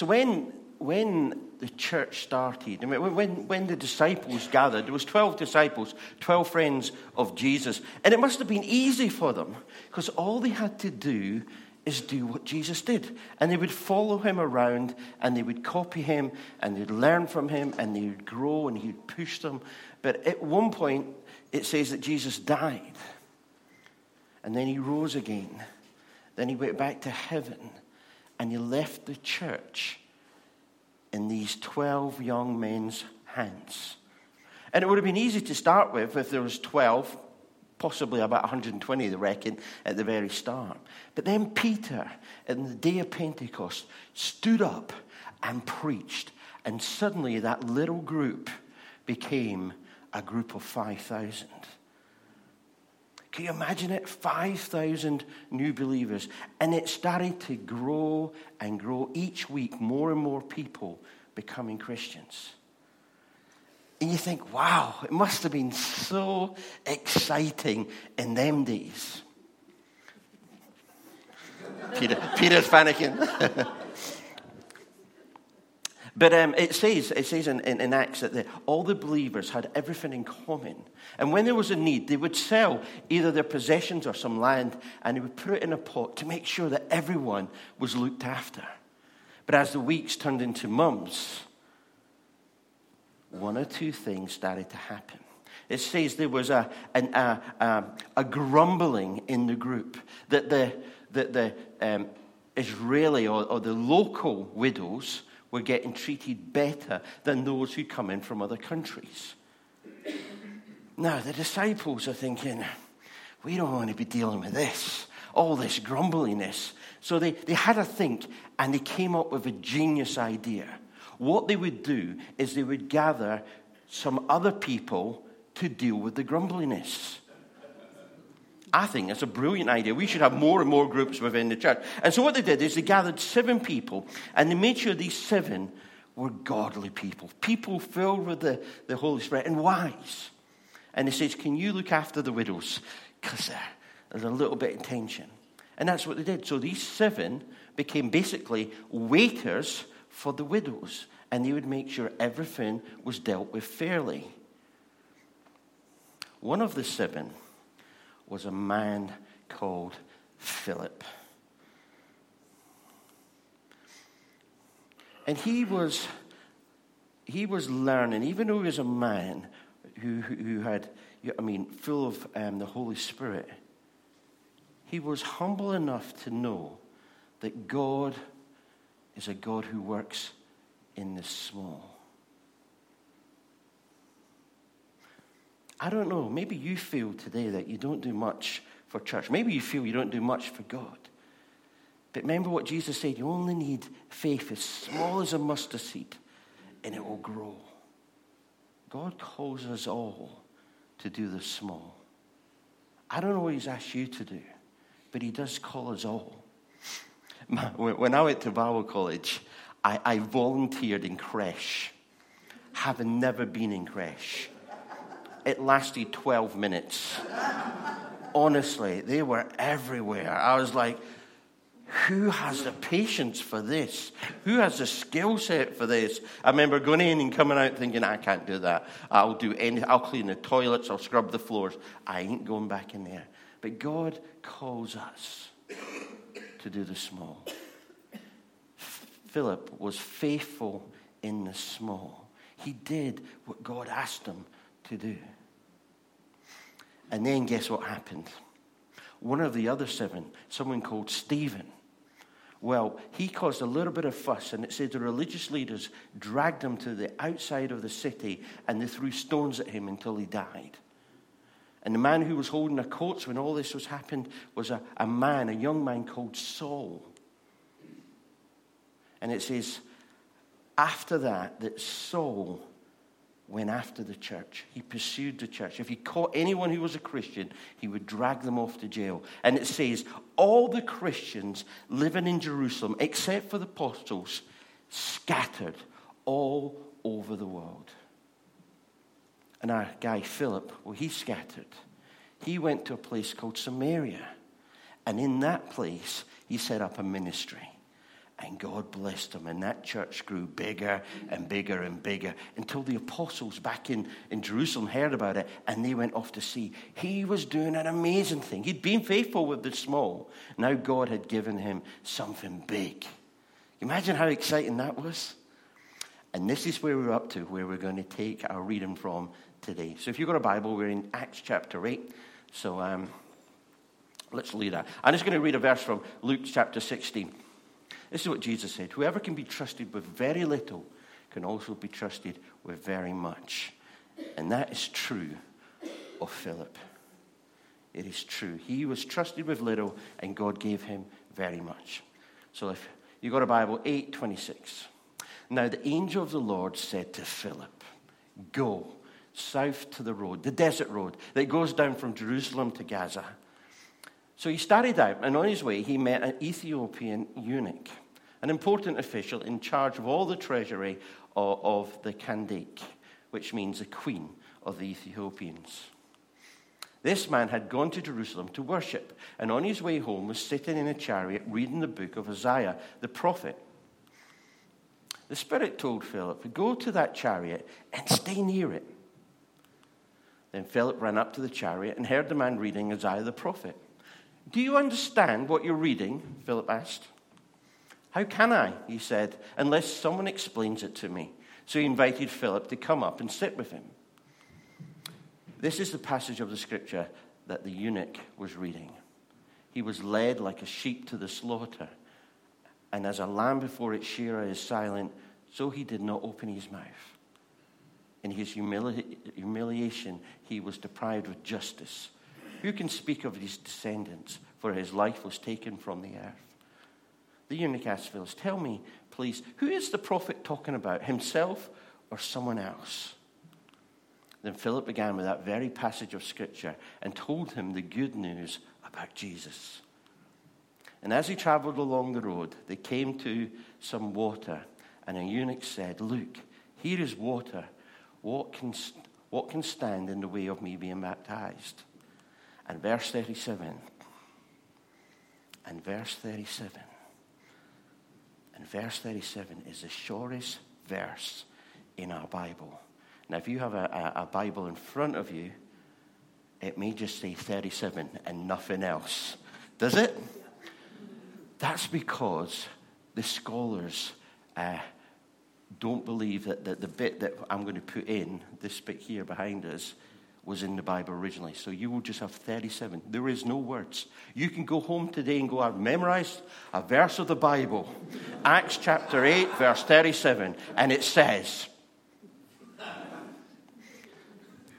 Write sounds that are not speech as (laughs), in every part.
So when, when the church started, when, when the disciples gathered, there was 12 disciples, 12 friends of Jesus. And it must have been easy for them because all they had to do is do what Jesus did. And they would follow him around and they would copy him and they'd learn from him and they would grow and he'd push them. But at one point, it says that Jesus died. And then he rose again. Then he went back to heaven and he left the church in these 12 young men's hands. And it would have been easy to start with if there was 12, possibly about 120, they reckon, at the very start. But then Peter, in the day of Pentecost, stood up and preached. And suddenly that little group became a group of 5,000. Can you imagine it? 5,000 new believers. And it started to grow and grow each week, more and more people becoming Christians. And you think, wow, it must have been so exciting in them days. (laughs) Peter, Peter's panicking. (laughs) But um, it says, it says in, in, in Acts that the, all the believers had everything in common. And when there was a need, they would sell either their possessions or some land and they would put it in a pot to make sure that everyone was looked after. But as the weeks turned into months, one or two things started to happen. It says there was a, an, a, a, a, grumbling in the group that the, that the um, Israeli or, or the local widows were getting treated better than those who come in from other countries. Now, the disciples are thinking, we don't want to be dealing with this, all this grumbliness. So they, they had a think and they came up with a genius idea. What they would do is they would gather some other people to deal with the grumbliness. I think it's a brilliant idea. We should have more and more groups within the church. And so what they did is they gathered seven people and they made sure these seven were godly people, people filled with the, the Holy Spirit and wise. And he says, Can you look after the widows? Because uh, there's a little bit of tension. And that's what they did. So these seven became basically waiters for the widows. And they would make sure everything was dealt with fairly. One of the seven was a man called Philip. And he was, he was learning, even though he was a man who, who had, I mean, full of um, the Holy Spirit, he was humble enough to know that God is a God who works in the small. I don't know. Maybe you feel today that you don't do much for church. Maybe you feel you don't do much for God. But remember what Jesus said you only need faith as small as a mustard seed, and it will grow. God calls us all to do the small. I don't know what He's asked you to do, but He does call us all. When I went to Bible college, I, I volunteered in creche, having never been in creche. It lasted 12 minutes. Honestly, they were everywhere. I was like, who has the patience for this? Who has the skill set for this? I remember going in and coming out thinking, I can't do that. I'll do any, I'll clean the toilets, I'll scrub the floors. I ain't going back in there. But God calls us to do the small. Philip was faithful in the small. He did what God asked him to do. And then guess what happened? One of the other seven, someone called Stephen, well, he caused a little bit of fuss, and it said the religious leaders dragged him to the outside of the city and they threw stones at him until he died. And the man who was holding the coats when all this was happened was a, a man, a young man called Saul. And it says, after that, that Saul went after the church. He pursued the church. If he caught anyone who was a Christian, he would drag them off to jail. And it says, all the Christians living in Jerusalem, except for the apostles, scattered all over the world. And our guy Philip, well, he scattered. He went to a place called Samaria. And in that place, he set up a ministry. And God blessed them. And that church grew bigger and bigger and bigger until the apostles back in, in Jerusalem heard about it and they went off to see. He was doing an amazing thing. He'd been faithful with the small. Now God had given him something big. Imagine how exciting that was. And this is where we're up to, where we're going to take our reading from today. So if you've got a Bible, we're in Acts chapter 8. So um, let's read that. I'm just going to read a verse from Luke chapter 16. This is what Jesus said Whoever can be trusted with very little can also be trusted with very much. And that is true of Philip. It is true. He was trusted with little, and God gave him very much. So if you've got a Bible, 826. Now the angel of the Lord said to Philip, Go south to the road, the desert road that goes down from Jerusalem to Gaza. So he started out, and on his way, he met an Ethiopian eunuch, an important official in charge of all the treasury of, of the Kandake, which means the queen of the Ethiopians. This man had gone to Jerusalem to worship, and on his way home was sitting in a chariot reading the book of Isaiah the prophet. The Spirit told Philip, Go to that chariot and stay near it. Then Philip ran up to the chariot and heard the man reading Isaiah the prophet. Do you understand what you're reading? Philip asked. How can I, he said, unless someone explains it to me? So he invited Philip to come up and sit with him. This is the passage of the scripture that the eunuch was reading. He was led like a sheep to the slaughter, and as a lamb before its shearer is silent, so he did not open his mouth. In his humili- humiliation, he was deprived of justice. Who can speak of his descendants? For his life was taken from the earth. The eunuch asked Philip, Tell me, please, who is the prophet talking about, himself or someone else? Then Philip began with that very passage of scripture and told him the good news about Jesus. And as he traveled along the road, they came to some water, and a eunuch said, Look, here is water. What can, what can stand in the way of me being baptized? And verse 37. And verse 37. And verse 37 is the shortest verse in our Bible. Now, if you have a, a, Bible in front of you, it may just say 37 and nothing else. Does it? That's because the scholars uh, don't believe that, that the bit that I'm going to put in, this bit here behind us, was in the Bible originally. So you will just have 37. There is no words. You can go home today and go, I've memorized a verse of the Bible, (laughs) Acts chapter 8, verse 37, and it says,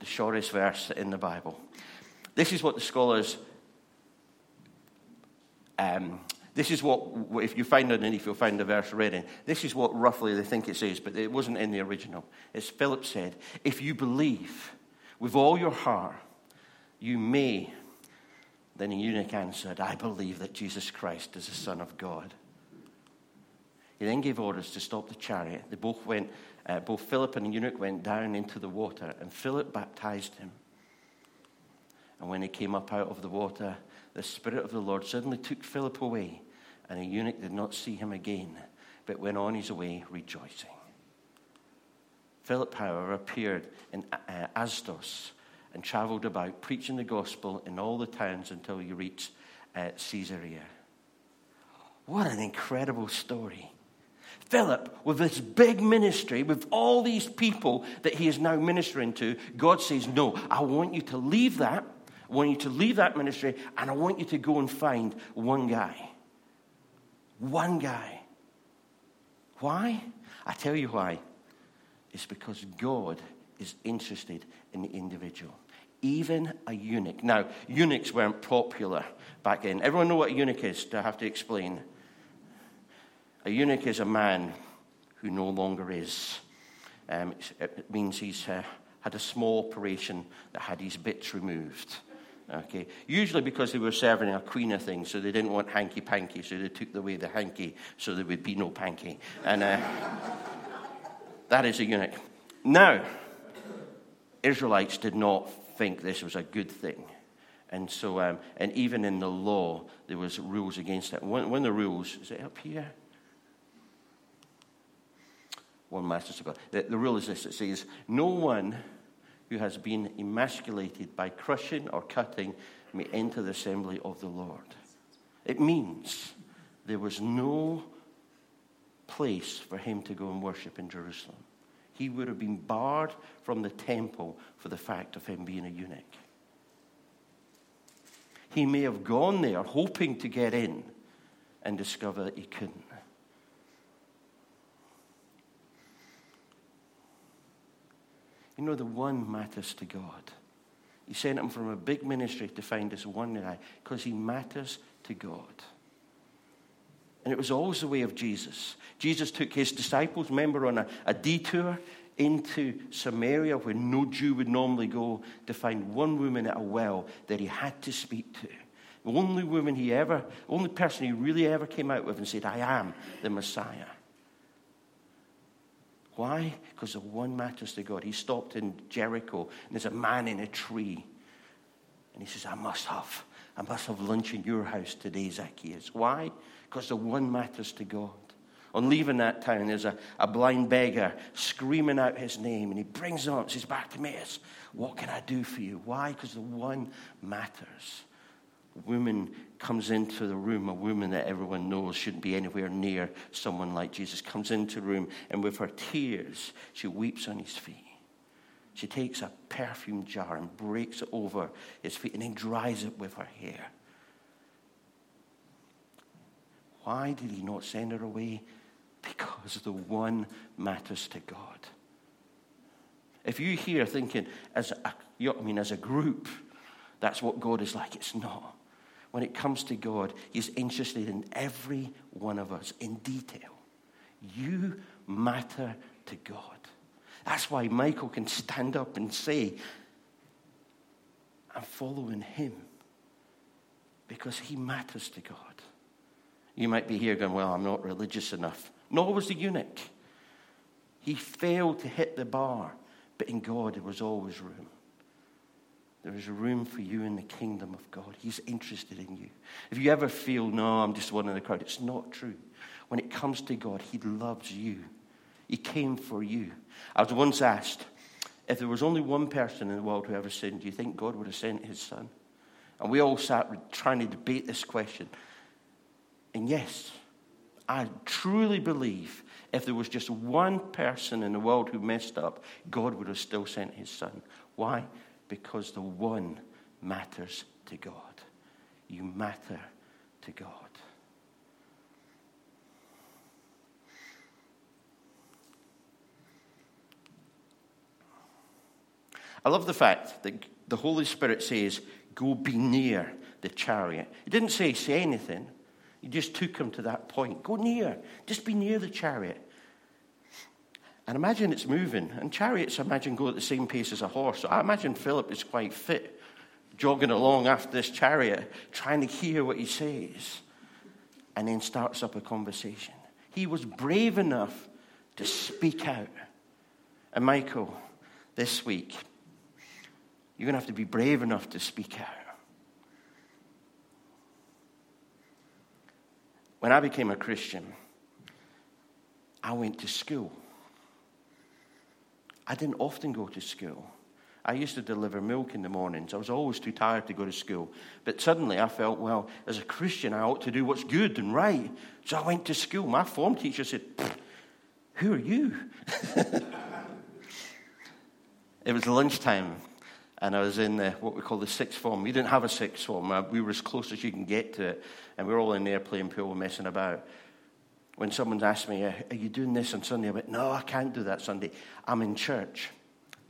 the shortest verse in the Bible. This is what the scholars um, this is what, if you find it, and if you find the verse read this is what roughly they think it says, but it wasn't in the original. It's Philip said, If you believe with all your heart, you may. Then the eunuch answered, I believe that Jesus Christ is the Son of God. He then gave orders to stop the chariot. They both went, uh, both Philip and the eunuch went down into the water, and Philip baptized him. And when he came up out of the water, the Spirit of the Lord suddenly took Philip away, and the eunuch did not see him again, but went on his way rejoicing. Philip, however, appeared in uh, Assos and traveled about preaching the gospel in all the towns until he reached uh, Caesarea. What an incredible story. Philip, with this big ministry, with all these people that he is now ministering to, God says, No, I want you to leave that I want you to leave that ministry and I want you to go and find one guy. One guy. Why? I tell you why. It's because God is interested in the individual. Even a eunuch. Now, eunuchs weren't popular back then. Everyone know what a eunuch is? Do I have to explain? A eunuch is a man who no longer is. Um, it means he's uh, had a small operation that had his bits removed. Okay, usually because they were serving a queen of things, so they didn't want hanky panky, so they took away the hanky, so there would be no panky, and uh, that is a eunuch. Now, Israelites did not think this was a good thing, and so, um, and even in the law, there was rules against it. One, one of the rules is it up here? one to God. The, the rule is this it says, No one who has been emasculated by crushing or cutting may enter the assembly of the Lord. It means there was no place for him to go and worship in Jerusalem. He would have been barred from the temple for the fact of him being a eunuch. He may have gone there hoping to get in and discover that he couldn't. You know, the one matters to God. He sent him from a big ministry to find this one guy because he matters to God. And it was always the way of Jesus. Jesus took his disciples, remember, on a, a detour into Samaria where no Jew would normally go to find one woman at a well that he had to speak to. The only woman he ever, only person he really ever came out with and said, I am the Messiah. Why? Because the one matters to God. He stopped in Jericho and there's a man in a tree. And he says, I must have, I must have lunch in your house today, Zacchaeus. Why? Because the one matters to God. On leaving that town, there's a, a blind beggar screaming out his name, and he brings him up and says, Bartimaeus, what can I do for you? Why? Because the one matters. A woman comes into the room, a woman that everyone knows shouldn't be anywhere near someone like Jesus, comes into the room, and with her tears, she weeps on his feet. She takes a perfume jar and breaks it over his feet and then dries it with her hair. Why did he not send her away? Because the one matters to God. If you hear thinking, as I mean, as a group, that's what God is like, it's not when it comes to God, He's interested in every one of us in detail. You matter to God. That's why Michael can stand up and say, I'm following Him because He matters to God. You might be here going, Well, I'm not religious enough. Nor was the eunuch. He failed to hit the bar, but in God there was always room. There is room for you in the kingdom of God. He's interested in you. If you ever feel, no, I'm just one in the crowd, it's not true. When it comes to God, He loves you. He came for you. I was once asked, if there was only one person in the world who ever sinned, do you think God would have sent His Son? And we all sat trying to debate this question. And yes, I truly believe if there was just one person in the world who messed up, God would have still sent His Son. Why? because the one matters to God. You matter to God. I love the fact that the Holy Spirit says, Go be near the chariot. He didn't say, Say anything. He just took him to that point. Go near. Just be near the chariot. And imagine it's moving. And chariots, I imagine, go at the same pace as a horse. So I imagine Philip is quite fit, jogging along after this chariot, trying to hear what he says, and then starts up a conversation. He was brave enough to speak out. And Michael, this week, you're going to have to be brave enough to speak out. When I became a Christian, I went to school. I didn't often go to school. I used to deliver milk in the mornings. I was always too tired to go to school. But suddenly I felt, well, as a Christian, I ought to do what's good and right. So I went to school. My form teacher said, Who are you? (laughs) it was lunchtime, and I was in the, what we call the sixth form. We didn't have a sixth form, uh, we were as close as you can get to it. And we were all in there playing pool, messing about when someone asked me, Are you doing this on Sunday? I went, No, I can't do that Sunday. I'm in church.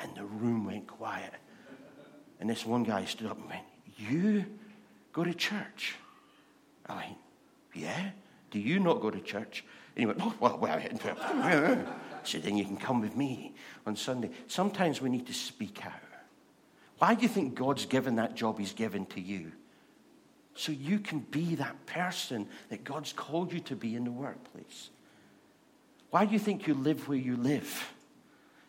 And the room went quiet. And this one guy stood up and went, You go to church? I went, Yeah. Do you not go to church? And he went, Oh, well, well. (laughs) I said, Then you can come with me on Sunday. Sometimes we need to speak out. Why do you think God's given that job He's given to you? so you can be that person that God's called you to be in the workplace. Why do you think you live where you live?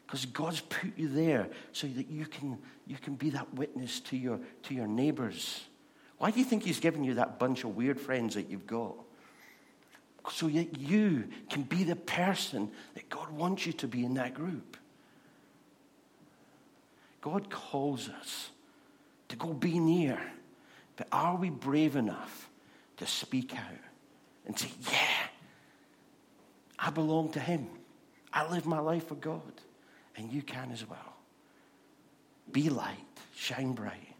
Because God's put you there so that you can, you can be that witness to your, to your neighbors. Why do you think He's given you that bunch of weird friends that you've got? so that you can be the person that God wants you to be in that group. God calls us to go be near, but are we brave enough to speak out and say, Yeah, I belong to Him. I live my life for God, and you can as well. Be light, shine bright,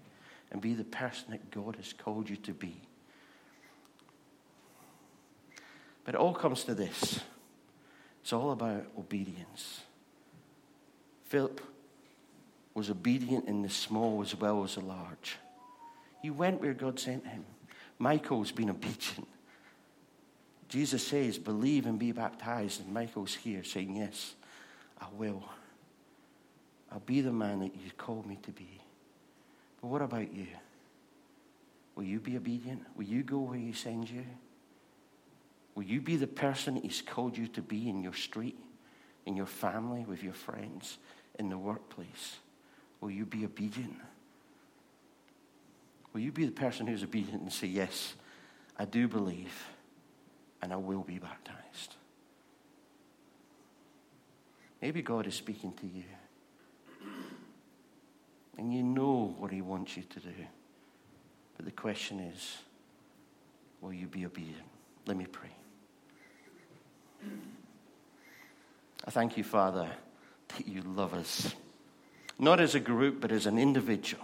and be the person that God has called you to be. But it all comes to this it's all about obedience. Philip was obedient in the small as well as the large. He went where God sent him. Michael's been obedient. Jesus says, Believe and be baptized. And Michael's here saying, Yes, I will. I'll be the man that you called me to be. But what about you? Will you be obedient? Will you go where he sends you? Will you be the person he's called you to be in your street, in your family, with your friends, in the workplace? Will you be obedient? Will you be the person who's obedient and say, Yes, I do believe, and I will be baptized? Maybe God is speaking to you, and you know what He wants you to do. But the question is, will you be obedient? Let me pray. I thank you, Father, that you love us not as a group, but as an individual.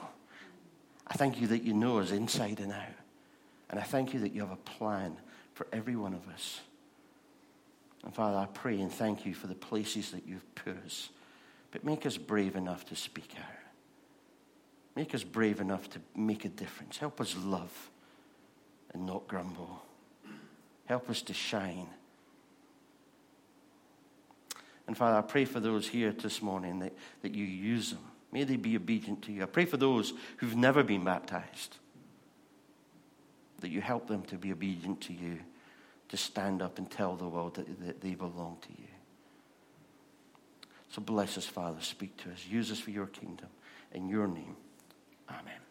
I thank you that you know us inside and out. And I thank you that you have a plan for every one of us. And Father, I pray and thank you for the places that you've put us. But make us brave enough to speak out. Make us brave enough to make a difference. Help us love and not grumble. Help us to shine. And Father, I pray for those here this morning that, that you use them. May they be obedient to you. I pray for those who've never been baptized, that you help them to be obedient to you, to stand up and tell the world that, that they belong to you. So bless us, Father. Speak to us. Use us for your kingdom. In your name, amen.